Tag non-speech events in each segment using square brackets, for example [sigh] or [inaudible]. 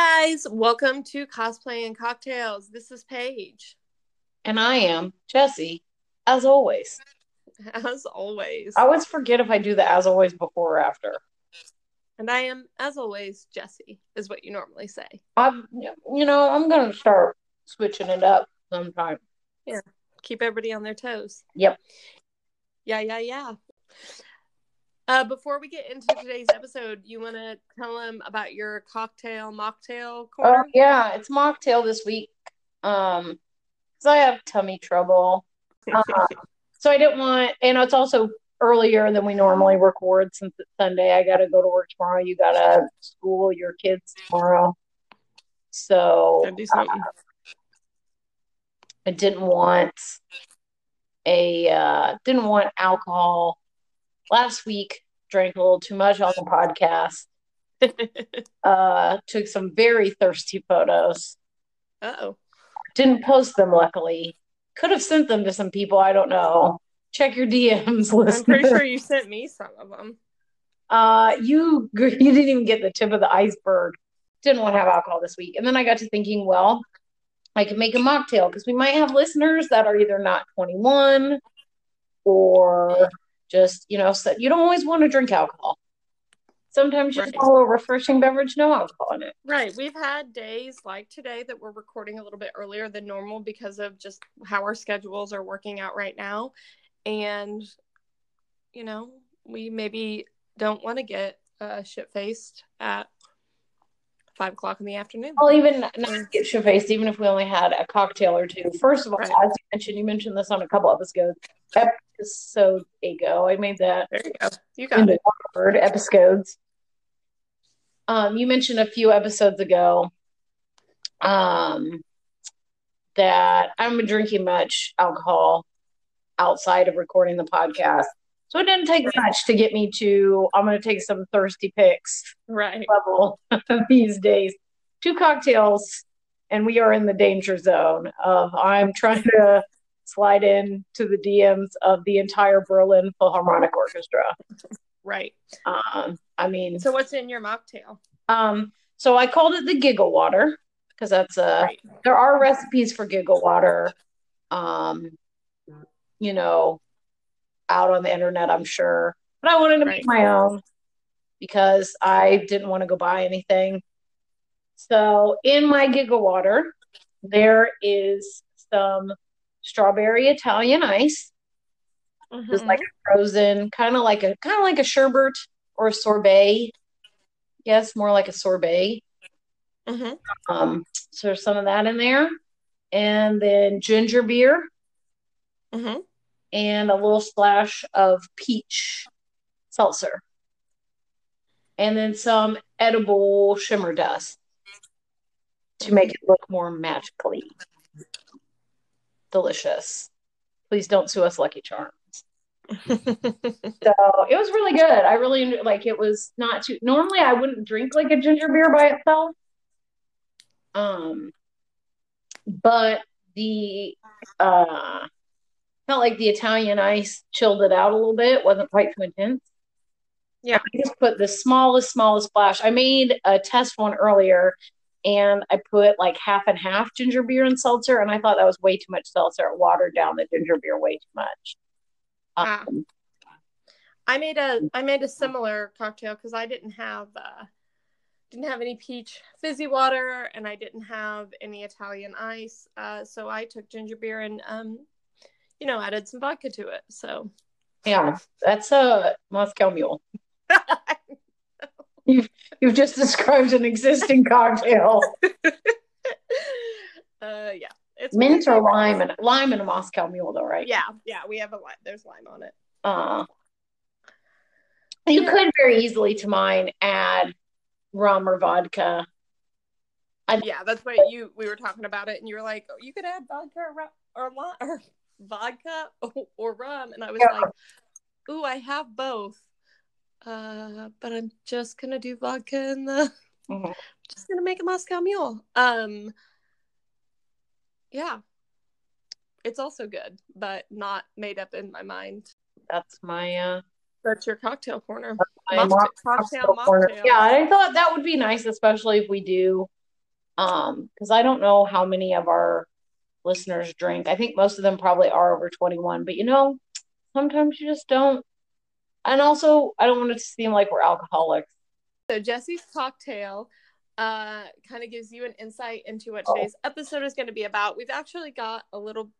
guys, welcome to Cosplay and Cocktails. This is Paige. And I am Jesse, as always. As always. I always forget if I do the as always before or after. And I am, as always, Jesse, is what you normally say. I'm, you know, I'm going to start switching it up sometime. Yeah. Keep everybody on their toes. Yep. Yeah, yeah, yeah. Uh, before we get into today's episode, you want to tell them about your cocktail mocktail corner? Oh yeah, it's mocktail this week. Um, because I have tummy trouble. Uh, so I didn't want, and it's also earlier than we normally record since it's Sunday. I got to go to work tomorrow. You got to school your kids tomorrow. So Gotta do something. I didn't want a uh didn't want alcohol. Last week drank a little too much on the podcast. [laughs] Uh took some very thirsty photos. oh. Didn't post them luckily. Could have sent them to some people, I don't know. Check your DMs, I'm pretty sure you sent me some of them. Uh you [laughs] you didn't even get the tip of the iceberg. Didn't want to have alcohol this week. And then I got to thinking, well, I could make a mocktail because we might have listeners that are either not 21 or just, you know, so you don't always want to drink alcohol. Sometimes you just Right. want a refreshing beverage, no alcohol in it. Right. We've had days like today that we're recording a little bit earlier than normal because of just how our schedules are working out right now. And, you know, we maybe don't want to get uh, shit faced at five o'clock in the afternoon. Well, even not get shit faced, even if we only had a cocktail or two. First of all, Right. as you mentioned, you mentioned this on a couple of episodes. Episode ago, I made that There you go. You got it. word episodes. Um, you mentioned a few episodes ago um, that I'm drinking much alcohol outside of recording the podcast. So it didn't take much to get me to, I'm going to take some thirsty pics Right. level [laughs] these days. Two cocktails, and we are in the danger zone of I'm trying to slide in to the DMs of the entire Berlin Philharmonic Orchestra. Right. Um, I mean, So what's in your mocktail? um, so I called it the giggle water because that's a. Right. There are recipes for giggle water, um, you know, out on the internet, I'm sure. But I wanted to make my own because I didn't want to go buy anything. So in my giggle water, there is some strawberry Italian ice. It's Mhm. like a frozen, kind of like a kind of like a sherbet or a sorbet. Yes, more like a sorbet. Mhm. Um, so there's some of that in there, and then ginger beer Mhm. and a little splash of peach seltzer, and then some edible shimmer dust to make it look more magically delicious. Please don't sue us, Lucky Charms. [laughs] So it was really good. I really like it was not too normally I wouldn't drink like a ginger beer by itself. Um but the uh felt like the Italian ice chilled it out a little bit, wasn't quite too intense. Yeah. I just put the smallest, smallest splash. I made a test one earlier and I put like half and half ginger beer and seltzer, and I thought that was way too much seltzer. It watered down the ginger beer way too much. Um, I made a I made a similar cocktail because I didn't have uh, didn't have any peach fizzy water and I didn't have any Italian ice. Uh, so I took ginger beer and um, you know, added some vodka to it. So Yeah, that's a Moscow Mule. [laughs] You've you've just described an existing cocktail. [laughs] uh, yeah, it's Mint or lime and lime and a Moscow Mule, though, right? Yeah, yeah, we have a lime. There's lime on it. Uh, you Yeah. could very easily to mine add rum or vodka. Yeah, that's what you we were talking about it, and you were like, oh, you could add vodka or, ru- or, or vodka or, [laughs] or rum, and I was Yeah. like, ooh, I have both, uh, but I'm just gonna do vodka and the Mhm. [laughs] just gonna make a Moscow Mule. Um, yeah, it's also good, but not made up in my mind. That's my uh That's your cocktail corner. Mocktail- mock- cocktail mocktail corner. Yeah, I thought that would be nice, especially if we do Um, because I don't know how many of our listeners drink. I think most of them probably are over 21, but you know, sometimes you just don't. And also, I don't want it to seem like we're alcoholics. So Jesse's cocktail uh, kind of gives you an insight into what oh. today's oh. episode is going to be about. We've actually got a little,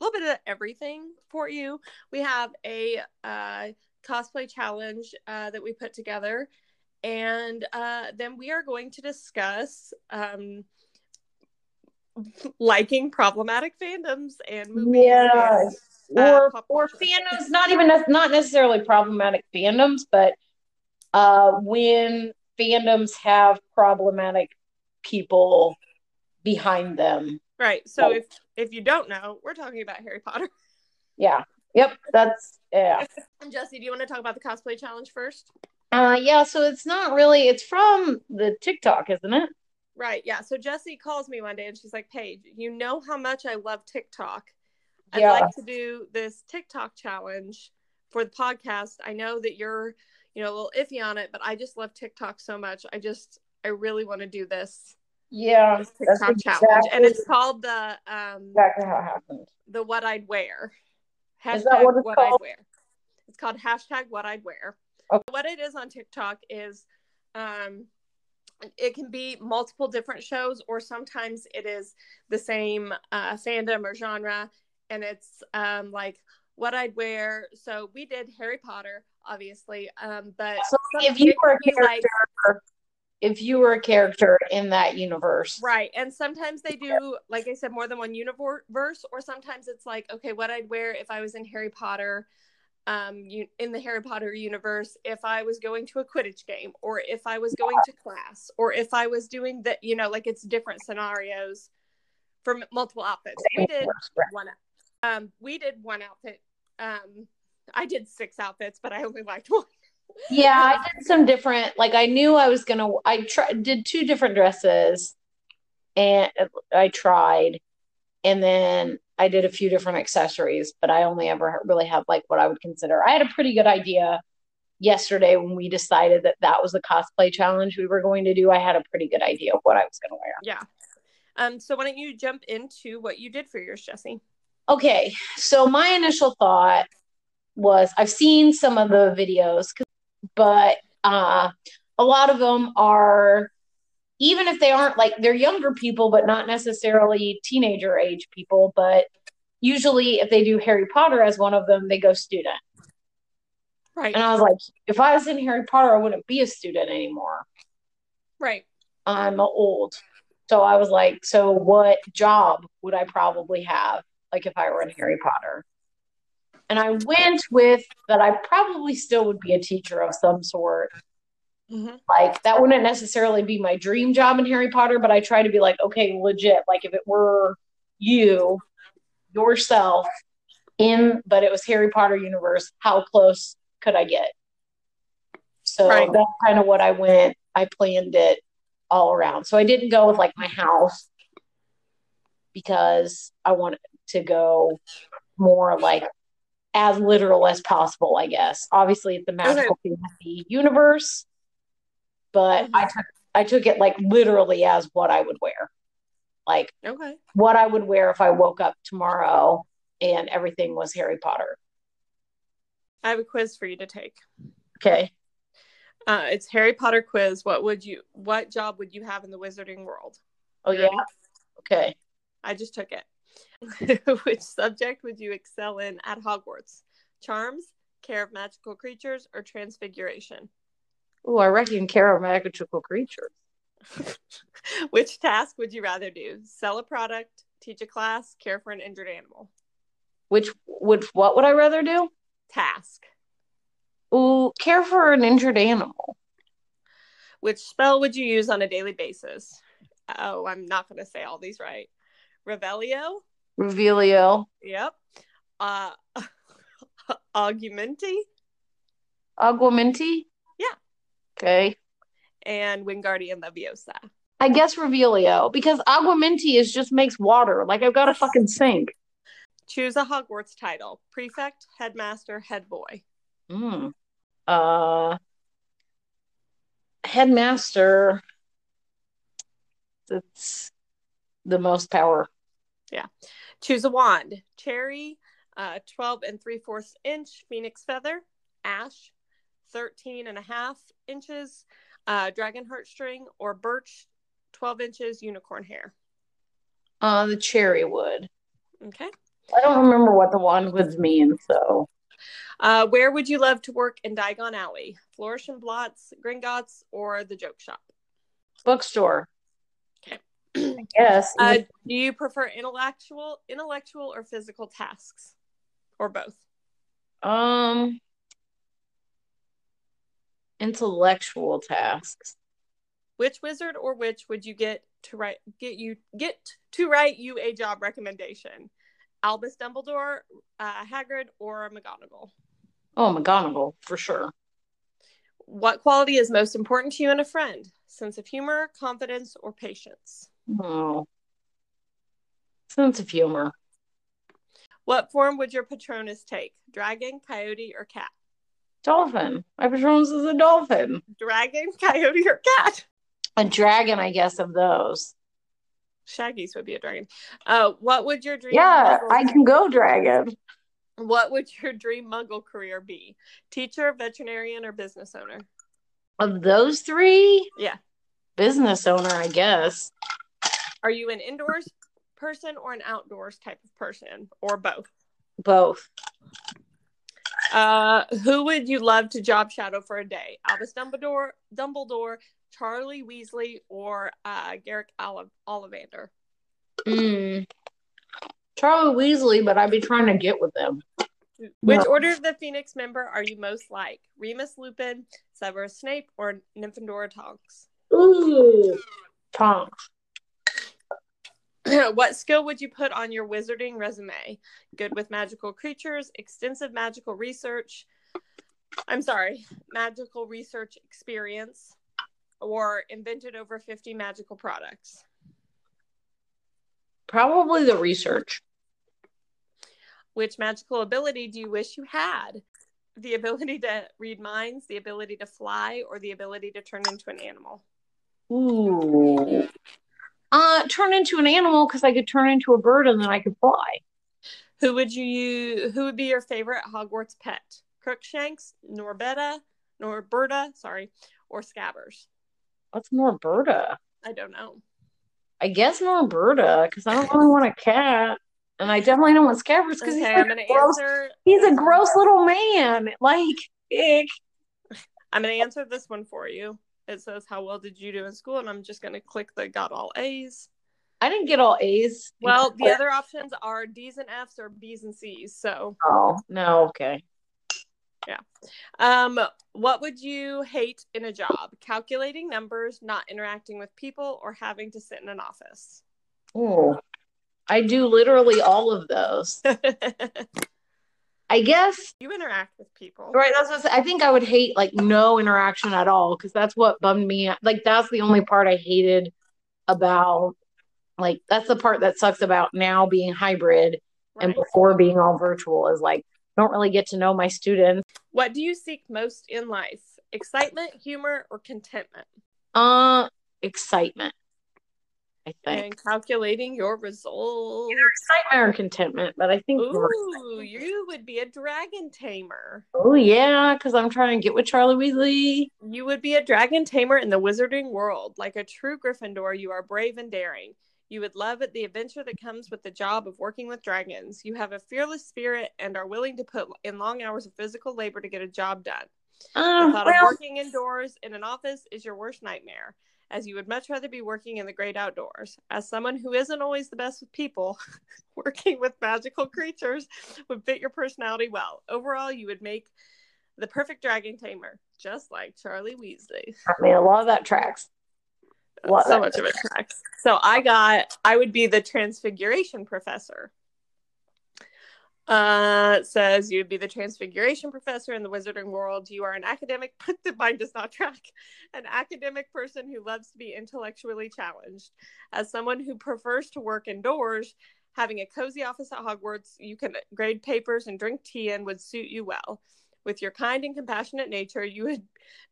little bit of everything for you. We have a uh, cosplay challenge uh, that we put together, and uh, then we are going to discuss um, liking problematic fandoms and movies. Yeah. And, uh, or or fandoms, not even not necessarily problematic fandoms, but uh, when fandoms have problematic people behind them. Right. So if if you don't know, we're talking about Harry Potter. [laughs] Yeah. Yep. That's yeah. And Jesse, do you want to talk about the cosplay challenge first? Uh yeah, so it's not really it's from the TikTok, isn't it? Right. Yeah. So Jesse calls me one day and she's like, Paige, you know how much I love TikTok. I'd yeah. like to do this TikTok challenge for the podcast. I know that you're, you know, a little iffy on it, but I just love TikTok so much. I just, I really want to do this. Yeah. This TikTok exactly, challenge. And it's called the, um, exactly how it happened. The What I'd Wear. Hashtag is that what, it's what called? I'd Wear. It's called hashtag What I'd Wear. Okay. What it is on TikTok is, um, it can be multiple different shows or sometimes it is the same uh, fandom or genre and it's um, like what i'd wear. So we did harry potter obviously um, but so if you were a character like, if you were a character in that universe. Right and sometimes they do like i said more than one universe or sometimes it's like okay what i'd wear if i was in harry potter um you, in the Harry Potter universe if I was going to a Quidditch game or if I was going to class or if I was doing that you know like it's different scenarios for multiple outfits. We did one um we did one outfit. Um I did six outfits but I only liked one. yeah, I [laughs] did some different like I knew I was going to I tried did two different dresses and I tried and then I did a few different accessories, but I only ever really had like what I would consider. I had a pretty good idea yesterday when we decided that that was the cosplay challenge we were going to do. I had a pretty good idea of what I was going to wear. Yeah. Um. So why don't you jump into what you did for yours, Jesse? Okay. So my initial thought was I've seen some of the videos, but uh, a lot of them are even if they aren't like they're younger people, but not necessarily teenager age people. But usually, if they do Harry Potter as one of them, they go student. Right. And I was like, if I was in Harry Potter, I wouldn't be a student anymore. Right. I'm old. So I was like, so what job would I probably have, like if I were in Harry Potter? And I went with that I probably still would be a teacher of some sort Mm-hmm. Like that wouldn't necessarily be my dream job in Harry Potter, but I try to be like, okay, legit. Like if it were you, yourself, in, but it was Harry Potter universe, how close could I get? So right. that's kind of what I went. I planned it all around. So I didn't go with like my house because I wanted to go more like as literal as possible, I guess. Obviously, it's a magical okay. fantasy universe but mm-hmm. I took I took it like literally as what I would wear. Like okay. what I would wear if I woke up tomorrow and everything was Harry Potter. I have a quiz for you to take. Okay. Uh, it's Harry Potter quiz. What would you what job would you have in the wizarding world? Oh yeah. Okay. I just took it. [laughs] Which subject would you excel in at Hogwarts? Charms, care of magical creatures, or transfiguration? Oh, I reckon care of magical creatures. [laughs] Which task would you rather do? Sell a product, teach a class, care for an injured animal? Which would what would I rather do? Task. Ooh, care for an injured animal. Which spell would you use on a daily basis? Oh, I'm not going to say all these right. Revelio. Revelio. Yep. Uh, [laughs] Aguamenti. Aguamenti. Yeah. Okay. And Wingardium Leviosa. I guess Revelio because Aguamenti is just makes water. Like I've got a fucking sink. Choose a Hogwarts title: prefect, headmaster, head boy. Hmm. Uh. Headmaster. that's the most power. Yeah. Choose a wand. Cherry, uh, 12 and 3 fourths inch phoenix feather, ash, 13 and a half inches, uh, dragon heartstring, or birch, 12 inches unicorn hair. Uh, the cherry wood. Okay. I don't remember what the wand woods mean, so. Uh, where would you love to work in Diagon Alley? Flourish and Blotts, Gringotts, or the Joke Shop? Bookstore. Guess. Uh, do you prefer intellectual, intellectual, or physical tasks, or both? Um, intellectual tasks. Which wizard or witch would you get to write get you get to write you a job recommendation? Albus Dumbledore, uh, Hagrid, or McGonagall? Oh, McGonagall for sure. What quality is most important to you in a friend? Sense of humor, confidence, or patience? Oh, sense of humor. What form would your Patronus take? Dragon, coyote, or cat? Dolphin. My Patronus is a dolphin. Dragon, coyote, or cat? A dragon, I guess, of those. Shaggy's would be a dragon. Uh, what would your dream? Yeah, I can go dragon. What would your dream muggle career be? Teacher, veterinarian, or business owner? Of those three? Yeah. Business owner, I guess. Are you an indoors person or an outdoors type of person, or both? Both. Uh, who would you love to job shadow for a day? Albus Dumbledore, Dumbledore, Charlie Weasley, or uh, Garrick Oliv- Ollivander? Mm. Charlie Weasley, but I'd be trying to get with them. Which no. Order of the Phoenix member are you most like? Remus Lupin, Severus Snape, or Nymphadora Tonks? Ooh, Tonks. [laughs] what skill would you put on your wizarding resume? Good with magical creatures, extensive magical research. I'm sorry, magical research experience, or invented over 50 magical products? Probably the research. Which magical ability do you wish you had? The ability to read minds, the ability to fly, or the ability to turn into an animal? Ooh. Uh, turn into an animal because I could turn into a bird and then I could fly. Who would you? Who would be your favorite Hogwarts pet? Crookshanks, Norbetta, Norberta, sorry, or Scabbers? What's Norberta? I don't know. I guess Norberta because I don't really want a cat, and I definitely don't want Scabbers because okay, he's, like gross, answer... he's a gross little man. Like, ick. [laughs] I'm gonna answer this one for you. It says, "How well did you do in school?" And I'm just gonna click the got all A's. I didn't get all A's. Well, the other options are D's and F's or B's and C's. So. Oh no! Okay. Yeah. Um, what would you hate in a job? Calculating numbers, not interacting with people, or having to sit in an office? Oh, I do literally all of those. [laughs] I guess you interact with people, right? That's what I think. I would hate like no interaction at all because that's what bummed me. Out. Like that's the only part I hated about. Like that's the part that sucks about now being hybrid right. and before being all virtual is like don't really get to know my students. What do you seek most in life? Excitement, humor, or contentment? Uh, excitement. I think. And calculating your results. Either excitement or contentment, but I think. Ooh, you would be a dragon tamer. Oh yeah, because I'm trying to get with Charlie Weasley. You would be a dragon tamer in the wizarding world, like a true Gryffindor. You are brave and daring. You would love it, the adventure that comes with the job of working with dragons. You have a fearless spirit and are willing to put in long hours of physical labor to get a job done. Uh, the thought well, of working indoors in an office is your worst nightmare as you would much rather be working in the great outdoors. As someone who isn't always the best with people, [laughs] working with magical creatures would fit your personality well. Overall, you would make the perfect dragon tamer, just like Charlie Weasley. I mean, a lot of that tracks. so much of it tracks. So I got, I would be the transfiguration professor. Uh, says you'd be the transfiguration professor in the wizarding world. You are an academic, [laughs] but the mind does not track. An academic person who loves to be intellectually challenged. As someone who prefers to work indoors, having a cozy office at Hogwarts you can grade papers and drink tea in would suit you well. With your kind and compassionate nature, you would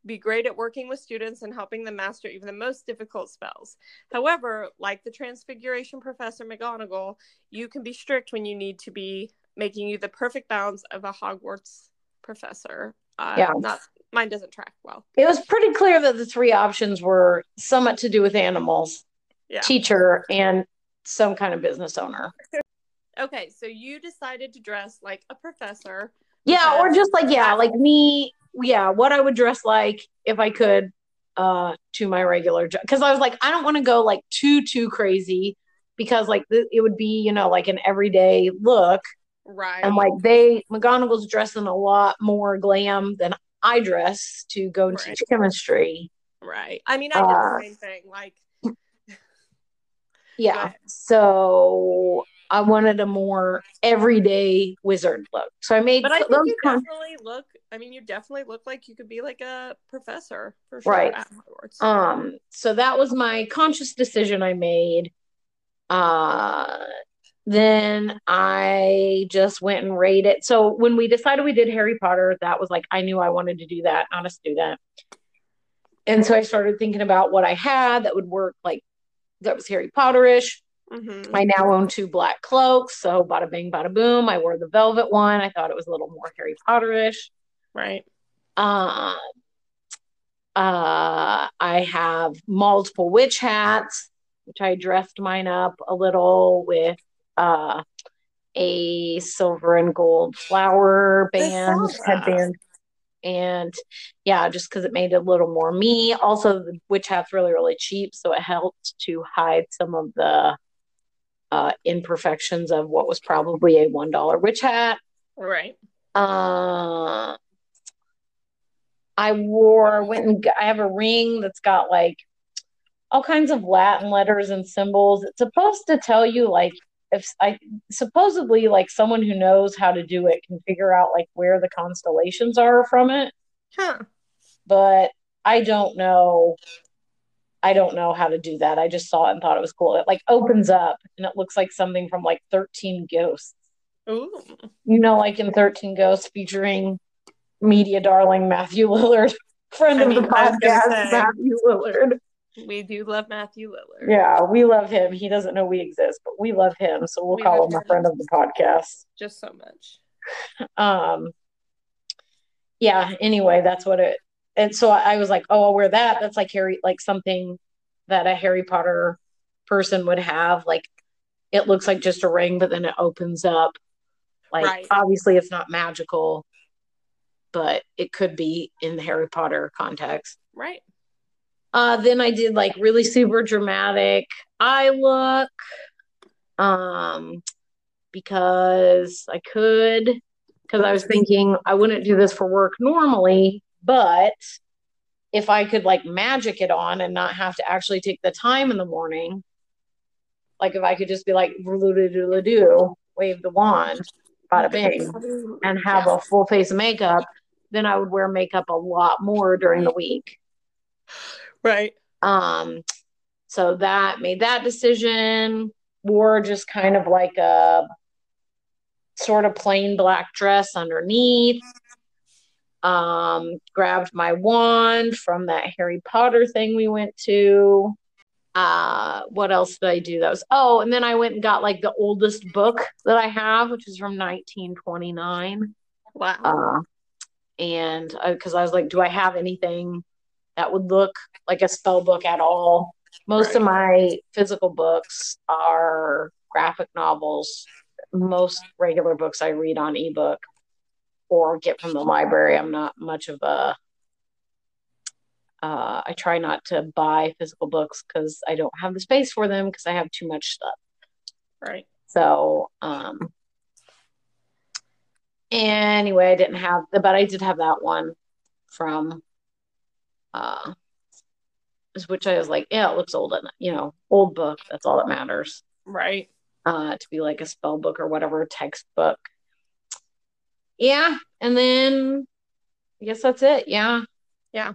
be great at working with students and helping them master even the most difficult spells. However, like the Transfiguration Professor McGonagall, you can be strict when you need to be, making you the perfect balance of a Hogwarts professor. Uh, yeah. Not mine doesn't track well. It was pretty clear that the three options were somewhat to do with animals, yeah. teacher, and some kind of business owner. [laughs] okay, so you decided to dress like a professor. Yeah, or just like yeah, like me. Yeah, what I would dress like if I could uh to my regular job because I was like I don't want to go like too too crazy because like th- it would be you know like an everyday look right and like they McGonagall's dressing a lot more glam than I dress to go right. teach chemistry right I mean I did uh, the same thing like yeah. So I wanted a more everyday wizard look. So I made. But I think you con- definitely look. I mean, you definitely look like you could be like a professor for sure. Right. Um. So that was my conscious decision I made. Uh. Then I just went and read it. So when we decided we did Harry Potter, that was like I knew I wanted to do that, not a student. And so I started thinking about what I had that would work like that was Harry Potterish. Mm-hmm. I now own two black cloaks, so bada bing, bada boom. I wore the velvet one. I thought it was a little more Harry Potterish. Right. Uh, uh, I have multiple witch hats, which I dressed mine up a little with uh, a silver and gold flower band headband and yeah just because it made it a little more me. Also the witch hat's really really cheap so it helped to hide some of the uh, imperfections of what was probably a one dollar witch hat. Right. Uh i wore went and i have a ring that's got like all kinds of latin letters and symbols. It's supposed to tell you like if I supposedly like someone who knows how to do it can figure out like where the constellations are from it. Huh. But I don't know. I don't know how to do that. I just saw it and thought it was cool. It like opens up and it looks like something from like 13 Ghosts. Ooh. You know, like in 13 Ghosts featuring media darling Matthew Lillard, [laughs] friend I of mean, the podcast, Matthew Lillard. We do love Matthew Lillard. Yeah, we love him. He doesn't know we exist, but we love him, so we'll we call him a friend of the podcast. Just so much. Um yeah, anyway, that's what it and so I was like, oh, I'll wear that. That's like Harry like something that a Harry Potter person would have. Like it looks like just a ring, but then it opens up. Like right. obviously it's not magical, but it could be in the Harry Potter context. Right. Uh, then I did like really super dramatic eye look um, because I could, because I was thinking I wouldn't do this for work normally, but if I could like magic it on and not have to actually take the time in the morning, like if I could just be like do wave the wand, bada bing, and have a full face of makeup, then I would wear makeup a lot more during the week. Right. Um, so that made that decision. Wore just kind of like a sort of plain black dress underneath. Um, grabbed my wand from that Harry Potter thing we went to. Uh, what else did I do? That was oh, and then I went and got like the oldest book that I have, which is from 1929. Wow. Uh, and because I was like, do I have anything that would look like a spell book at all. Most right. of my physical books are graphic novels. Most regular books I read on ebook or get from the library. I'm not much of a uh, I try not to buy physical books because I don't have the space for them because I have too much stuff. Right. So, um, anyway, I didn't have, but I did have that one from uh, which I was like, yeah, it looks old, and you know, old book. That's all that matters, right? Uh, to be like a spell book or whatever textbook. Yeah, and then I guess that's it. Yeah, yeah.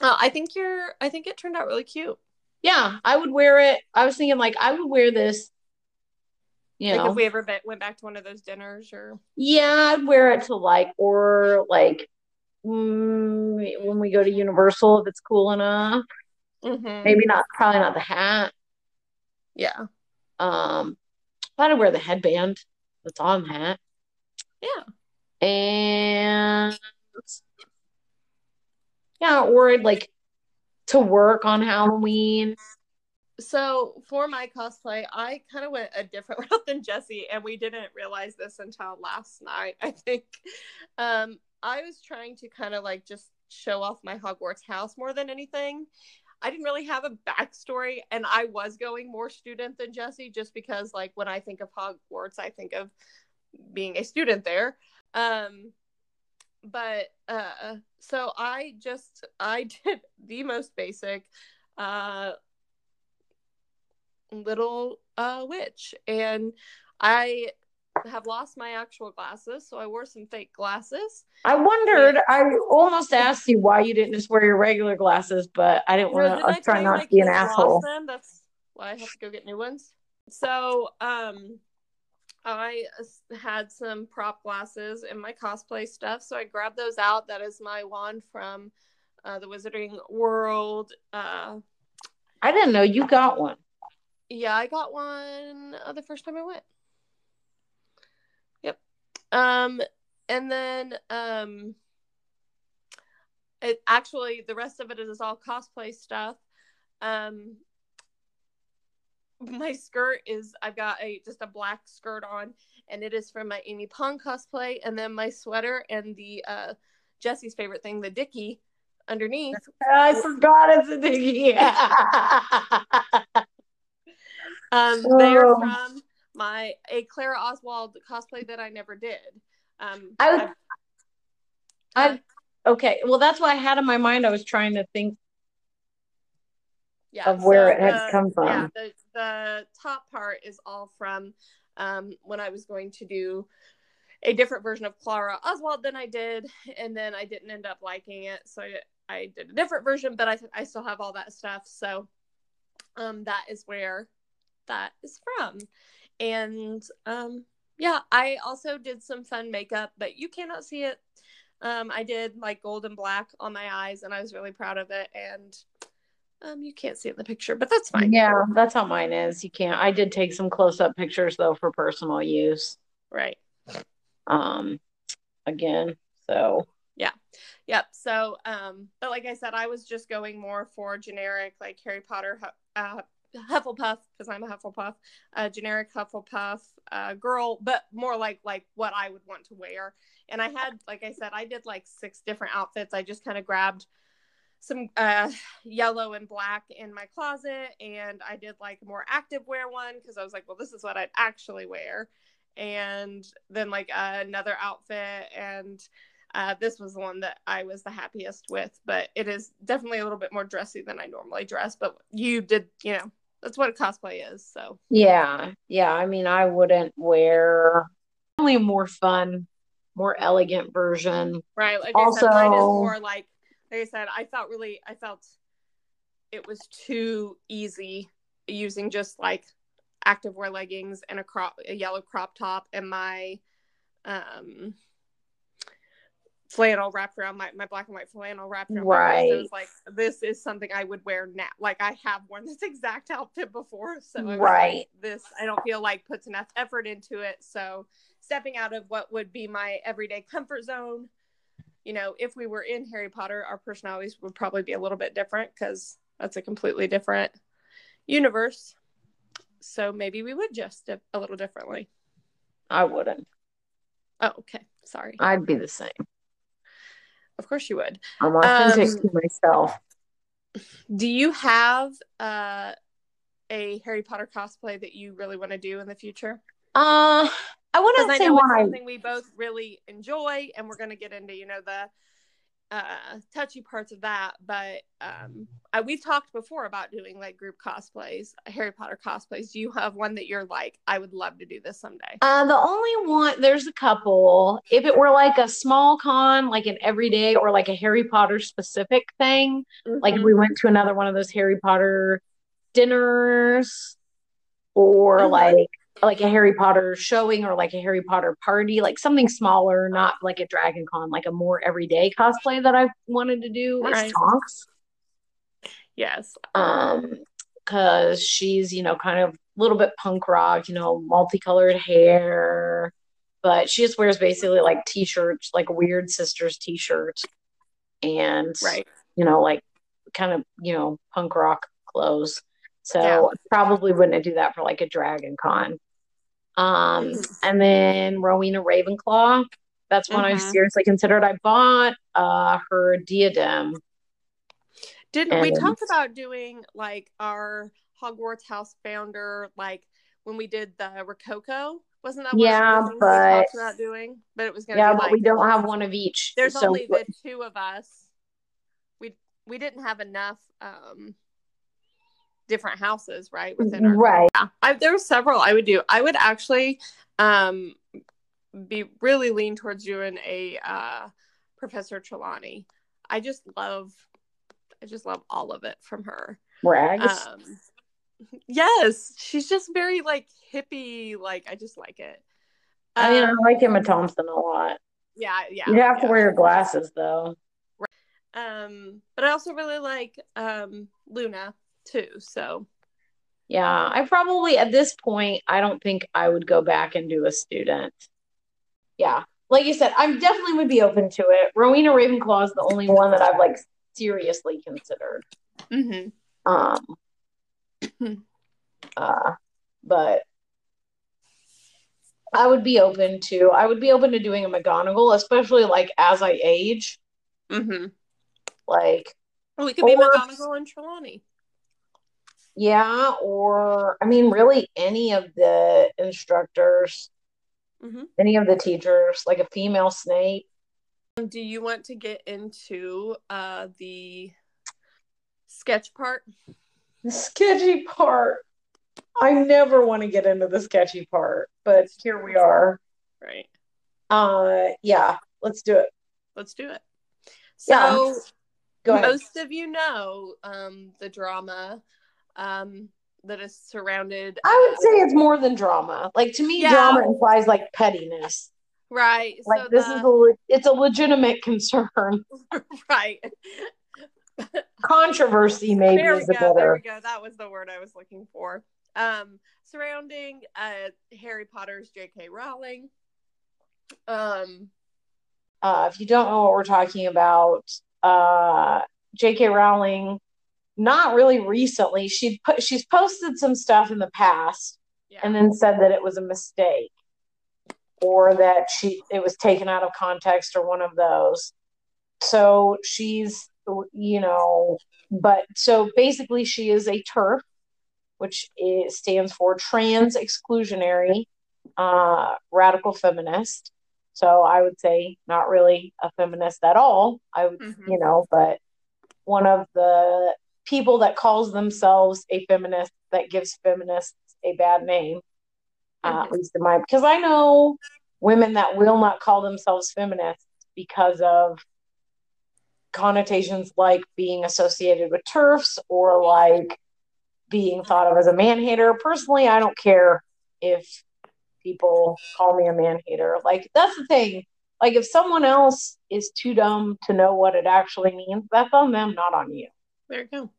Uh, I think you're. I think it turned out really cute. Yeah, I would wear it. I was thinking like I would wear this. You like know, if we ever went back to one of those dinners, or yeah, I'd wear it to like, or like when we go to Universal, if it's cool enough. Mm-hmm. Maybe not, probably not the hat. Yeah. Um, I'd wear the headband that's on the hat. Yeah. And yeah, or like to work on Halloween. So for my cosplay, I kind of went a different [laughs] route than Jesse, and we didn't realize this until last night. I think um, I was trying to kind of like just show off my Hogwarts house more than anything. I didn't really have a backstory, and I was going more student than Jesse, just because like when I think of Hogwarts, I think of being a student there. Um, but uh, so I just I [laughs] did the most basic uh little uh witch and I have lost my actual glasses, so I wore some fake glasses. I wondered. I almost asked you why you didn't just wear your regular glasses, but I didn't want to. try not to be an asshole. Them? That's why I have to go get new ones. So, um, I had some prop glasses in my cosplay stuff, so I grabbed those out. That is my wand from uh, the Wizarding World. Uh, I didn't know you got one. Yeah, I got one uh, the first time I went. Um, and then um, it actually the rest of it is all cosplay stuff. Um, my skirt is I've got a just a black skirt on, and it is from my Amy Pond cosplay, and then my sweater and the uh, Jesse's favorite thing, the Dicky, underneath. I forgot it's a Dicky. [laughs] um, oh. they're from my a Clara Oswald cosplay that I never did. Um, I, I, okay. Well, that's what I had in my mind. I was trying to think yeah, of where so it had come from. Yeah, the, the top part is all from um, when I was going to do a different version of Clara Oswald than I did, and then I didn't end up liking it, so I, I did a different version, but I I still have all that stuff. So um, that is where that is from, and um, yeah, I also did some fun makeup, but you cannot see it. Um, I did like gold and black on my eyes, and I was really proud of it, and um, you can't see it in the picture, but that's fine. Yeah, that's how mine is. You can't. I did take some close up pictures though for personal use. Right. Um, again, so yeah, yep. So, um, but like I said, I was just going more for generic, like Harry Potter, uh, Hufflepuff because I'm a Hufflepuff, a generic Hufflepuff uh, girl, but more like like what I would want to wear. And I had, like I said, I did like six different outfits. I just kind of grabbed some uh, yellow and black in my closet and i did like a more active wear one because i was like well this is what i'd actually wear and then like uh, another outfit and uh, this was the one that i was the happiest with but it is definitely a little bit more dressy than i normally dress but you did you know that's what a cosplay is so. Yeah yeah i mean i wouldn't wear only a more fun more elegant version. Right like also I said, mine is more like like I said, I felt really, I felt it was too easy using just like activewear leggings and a crop, a yellow crop top, and my um flannel wrapped around my, my black and white flannel wrapped around right. my wrist. like, this is something I would wear now. Like I have worn this [laughs] exact outfit before. So right. Like, this I don't feel like puts enough effort into it. So stepping out of what would be my everyday comfort zone you know, if we were in Harry Potter, our personalities would probably be a little bit different because that's a completely different universe. So maybe we would just a little differently. I wouldn't. Oh, okay. Sorry. I'd be the same. Of course you would. I'm authentic um, to myself. Do you have uh, a Harry Potter cosplay that you really want to do in the future? Uh I want to say I know it's something we both really enjoy, and we're going to get into you know the uh, touchy parts of that. But um, I, we've talked before about doing like group cosplays, Harry Potter cosplays. Do you have one that you're like, I would love to do this someday? Uh, the only one, there's a couple. If it were like a small con, like an everyday or like a Harry Potter specific thing, mm-hmm. like we went to another one of those Harry Potter dinners or mm-hmm. like like a Harry Potter showing or like a Harry Potter party, like something smaller, not like a Dragon Con, like a more everyday cosplay that I've wanted to do right. is Tonks. Yes. Um, because she's, you know, kind of a little bit punk rock, you know, multicolored hair, but she just wears basically like t-shirts, like weird sisters t-shirt and right, you know, like kind of you know punk rock clothes. So yeah. probably wouldn't do that for like a Dragon Con. Um, and then Rowena Ravenclaw. That's one mm-hmm. I seriously considered. I bought uh her diadem. Didn't and... we talk about doing like our Hogwarts house founder like when we did the Rococo? Wasn't that yeah, but we about doing? But it was gonna yeah, but like, we don't have one of each. There's so only the two of us. We we didn't have enough um different houses, right? Within our right. Yeah. I, there were several I would do. I would actually um be really lean towards doing a uh Professor Trelawney. I just love I just love all of it from her. Rags. Um, yes, she's just very like hippie. Like I just like it. I mean, I um, like Emma Thompson a lot. Yeah, yeah. You have yeah. to wear your glasses though. Um, but I also really like um Luna too. So yeah, I probably at this point I don't think I would go back and do a student. Yeah. Like you said, I definitely would be open to it. Rowena Ravenclaw is the only one that I've like seriously considered. Mm-hmm. Um [clears throat] uh but I would be open to I would be open to doing a McGonagall, especially like as I age. Mm-hmm. Like well, it could or, be McGonagall and Trelawney. Yeah, or I mean, really any of the instructors, mm-hmm. any of the teachers, like a female Snape. Do you want to get into uh, the sketch part? The sketchy part. I never want to get into the sketchy part, but here we are. Right. Uh yeah, let's do it. Let's do it. So yeah. most of you know um the drama um, that is surrounded. I would say it's more than drama. Like to me, yeah. drama implies like pettiness. Right. Like so this the... is a it's a legitimate concern. [laughs] right. Controversy maybe there is a better. There we go. That was the word I was looking for. Um, surrounding uh Harry Potter's J.K. Rowling. Um, uh, if you don't know what we're talking about, uh, J.K. Rowling not really recently. She put she's posted some stuff in the past yeah. and then said that it was a mistake or that she it was taken out of context or one of those. So she's you know, but so basically she is a TERF, which is, stands for trans exclusionary uh, radical feminist. So I would say not really a feminist at all. I would, mm-hmm. you know, but one of the people that calls themselves a feminist that gives feminists a bad name. Uh, mm-hmm. at least in my because I know women that will not call themselves feminists because of connotations like being associated with TERFs or like being thought of as a man hater. Personally, I don't care if people call me a man hater. Like that's the thing. Like if someone else is too dumb to know what it actually means, that's on them, not on you. There you go.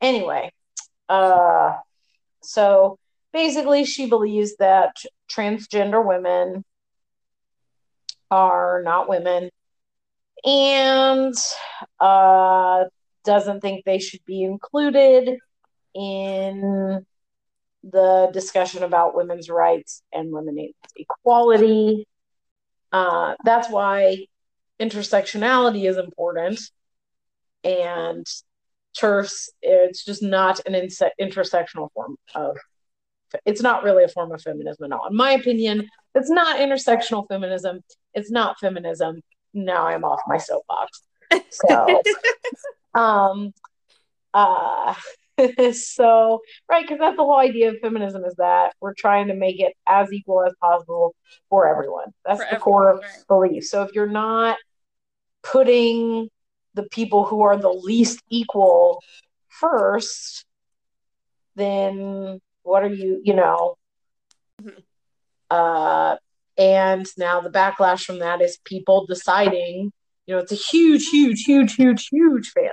Anyway, uh, so basically, she believes that transgender women are not women and uh, doesn't think they should be included in the discussion about women's rights and women's equality. Uh, that's why intersectionality is important and TERFs it's just not an inse- intersectional form of it's not really a form of feminism at all. In my opinion it's not intersectional feminism. It's not feminism. Now i'm off my soapbox. So [laughs] um uh [laughs] so right because that's the whole idea of feminism is that we're trying to make it as equal as possible for everyone. That's for the everyone, core right. belief. So if you're not putting the people who are the least equal first, then what are you, you know, Mm-hmm. Uh, and now the backlash from that is people deciding, you know, it's a huge, huge, huge, huge, huge fandom.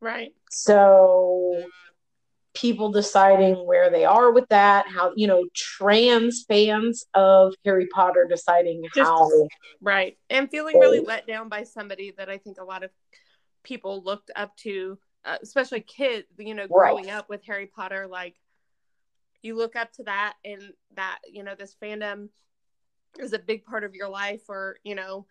Right. So people deciding where they are with that, how, you know, trans fans of Harry Potter deciding Just, how. Right. And feeling really let down by somebody that I think a lot of people looked up to, uh, especially kids, you know, growing right. up with Harry Potter. Like, you look up to that and that, you know, this fandom is a big part of your life, or, you know,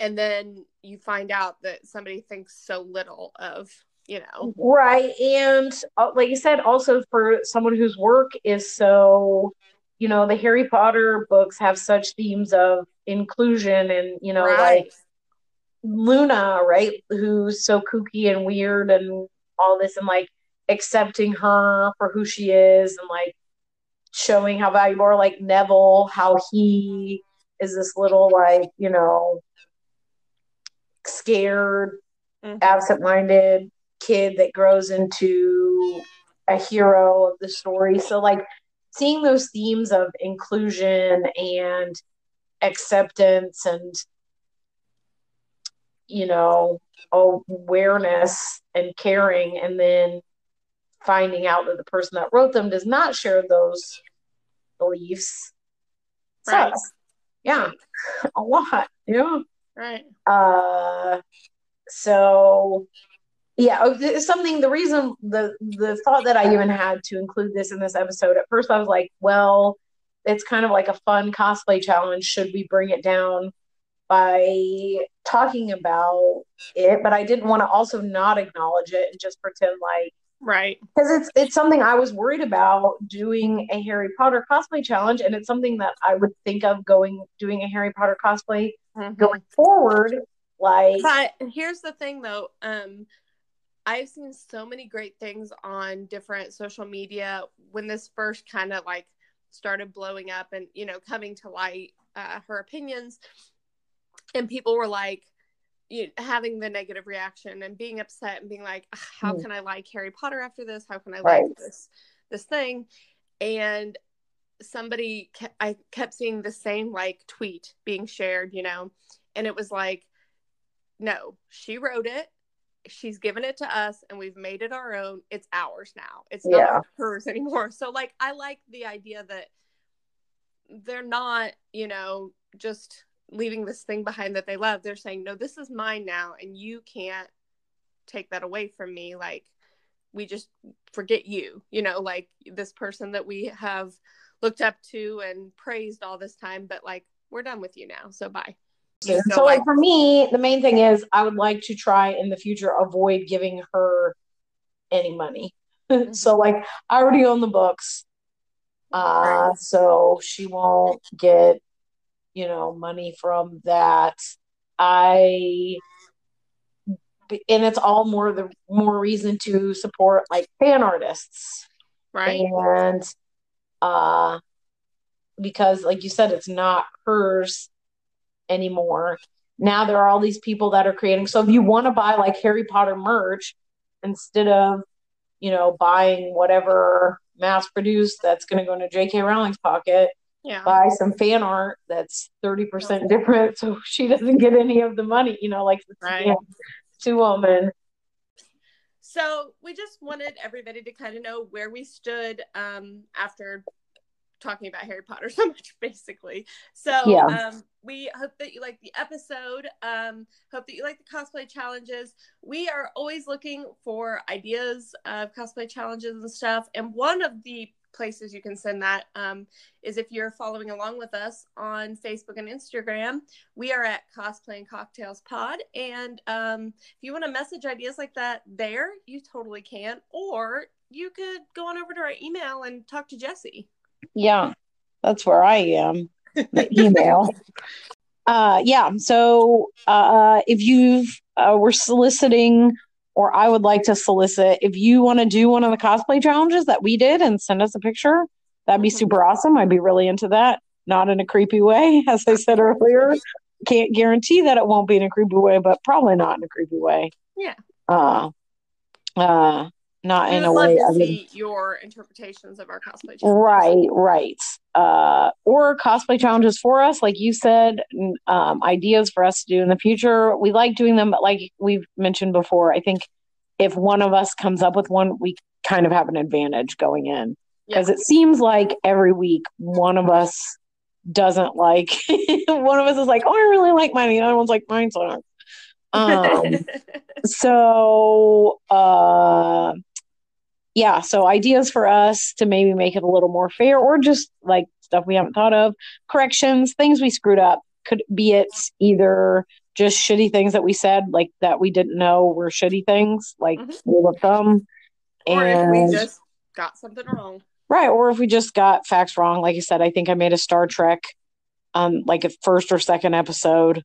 and then you find out that somebody thinks so little of you know right and uh, like you said also for someone whose work is so you know the harry potter books have such themes of inclusion and you know right. like luna right who's so kooky and weird and all this and like accepting her for who she is and like showing how valuable or like neville how he is this little like you know scared mm-hmm. absent-minded kid that grows into a hero of the story. So, like, seeing those themes of inclusion and acceptance and, you know, awareness and caring, and then finding out that the person that wrote them does not share those beliefs. Right. Sucks. Yeah, [laughs] a lot. Yeah. Right. Uh, so yeah oh, something the reason the the thought that i even had to include this in this episode at first i was like well it's kind of like a fun cosplay challenge should we bring it down by talking about it but i didn't want to also not acknowledge it and just pretend like right because it's it's something i was worried about doing a harry potter cosplay challenge and it's something that i would think of going doing a harry potter cosplay mm-hmm. going forward like but here's the thing though um I've seen so many great things on different social media when this first kind of like started blowing up and you know coming to light uh, her opinions. And people were like you having the negative reaction and being upset and being like how mm. can i like harry potter after this? How can i right. like this this thing? And somebody kept, i kept seeing the same like tweet being shared you know? And it was like no she wrote it she's given it to us and we've made it our own. It's ours now. It's not yeah. hers [laughs] anymore. So like I like the idea that they're not, you know, just leaving this thing behind that they love. They're saying, "No, this is mine now and you can't take that away from me." Like we just forget you, you know, like this person that we have looked up to and praised all this time, but like we're done with you now. So bye. So, so like for me, the main thing is I would like to try in the future avoid giving her any money. [laughs] Mm-hmm. so like I already own the books. Uh so she won't get, you know, money from that. I and it's all more the more reason to support like fan artists. Right. And uh because like you said, it's not hers anymore. Now there are all these people that are creating. So if you want to buy like Harry Potter merch instead of, you know, buying whatever mass produced that's going to go into J.K. Rowling's pocket, yeah. buy some fan art that's 30% different [laughs] so she doesn't get any of the money, you know, like right. two women. So we just wanted everybody to kind of know where we stood um, after talking about Harry Potter [laughs] so much, basically. So yeah. um, we hope that you like the episode. Um, hope that you like the cosplay challenges. We are always looking for ideas of cosplay challenges and stuff. And one of the places you can send that um, is if you're following along with us on Facebook and Instagram. We are at Cosplay and Cocktails Pod. And um, if you want to message ideas like that there, you totally can. Or you could go on over to our email and talk to Jesse. Yeah, that's where I am. The email. [laughs] uh, yeah. So uh, if you uh, were soliciting, or I would like to solicit, if you want to do one of the cosplay challenges that we did and send us a picture, that'd be mm-hmm. super awesome. I'd be really into that. Not in a creepy way, [laughs] as I said earlier. Can't guarantee that it won't be in a creepy way, but probably not in a creepy way. Yeah. Uh, uh, not We in a way. to I mean, your interpretations of our cosplay. challenges. Right, right. Uh, or cosplay challenges for us, like you said, um, ideas for us to do in the future. We like doing them, but like we've mentioned before, I think if one of us comes up with one, we kind of have an advantage going in because it seems like every week one of us doesn't like [laughs] one of us is like, oh, I really like mine. The other one's like, mine sucks. [laughs] Um, so uh yeah so ideas for us to maybe make it a little more fair or just like stuff we haven't thought of. Corrections things we screwed up. Could be it either just shitty things that we said like that we didn't know were shitty things like Mhm. rule of thumb. Or if we and just got something wrong. right or if we just got facts wrong. Like i said i think i made a star trek um like a first or second episode.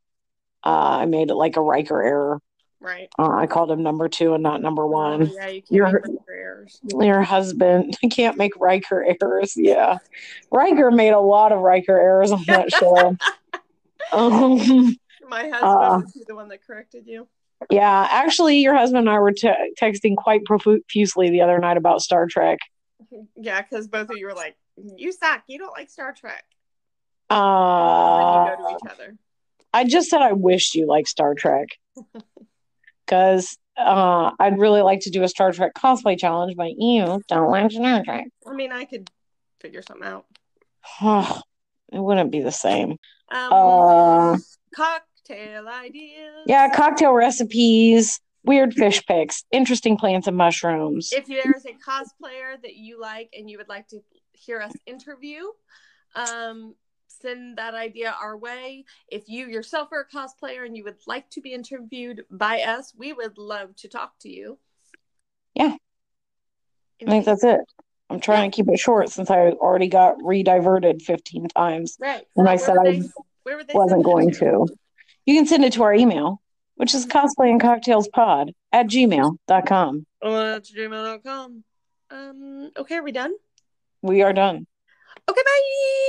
Uh i made it like a riker error Right. uh, i called him number two and not number one Oh, yeah, you can't make those errors. your husband [laughs] can't make Riker errors. Yeah. Riker made a lot of Riker errors on that show. um, My husband Uh, was he the one that corrected you. yeah, actually, your husband and I were te- texting quite profusely the other night about Star Trek. Yeah, because both of you were like, "You suck. You don't like Star Trek." Uh, and you go to each other. I just said I wish you liked Star Trek [laughs] because uh, I'd really like to do a Star Trek cosplay challenge, but you don't like Star Trek. I mean, I could figure something out. [sighs] it wouldn't be the same. Um, Uh, cocktail ideas. Yeah, cocktail recipes, weird fish pics, interesting plants and mushrooms. If there's a cosplayer that you like and you would like to hear us interview, um, send that idea our way. If you yourself are a cosplayer and you would like to be interviewed by us, we would love to talk to you. Yeah. I think that's it. I'm trying to keep it short since I already got rediverted 15 times right. when I Where said would I they wasn't going to. You can send it to our email, which is cosplay and cocktails pod at gmail.com. Uh, at gmail.com. Um, okay, are we done? We are done. Okay, bye.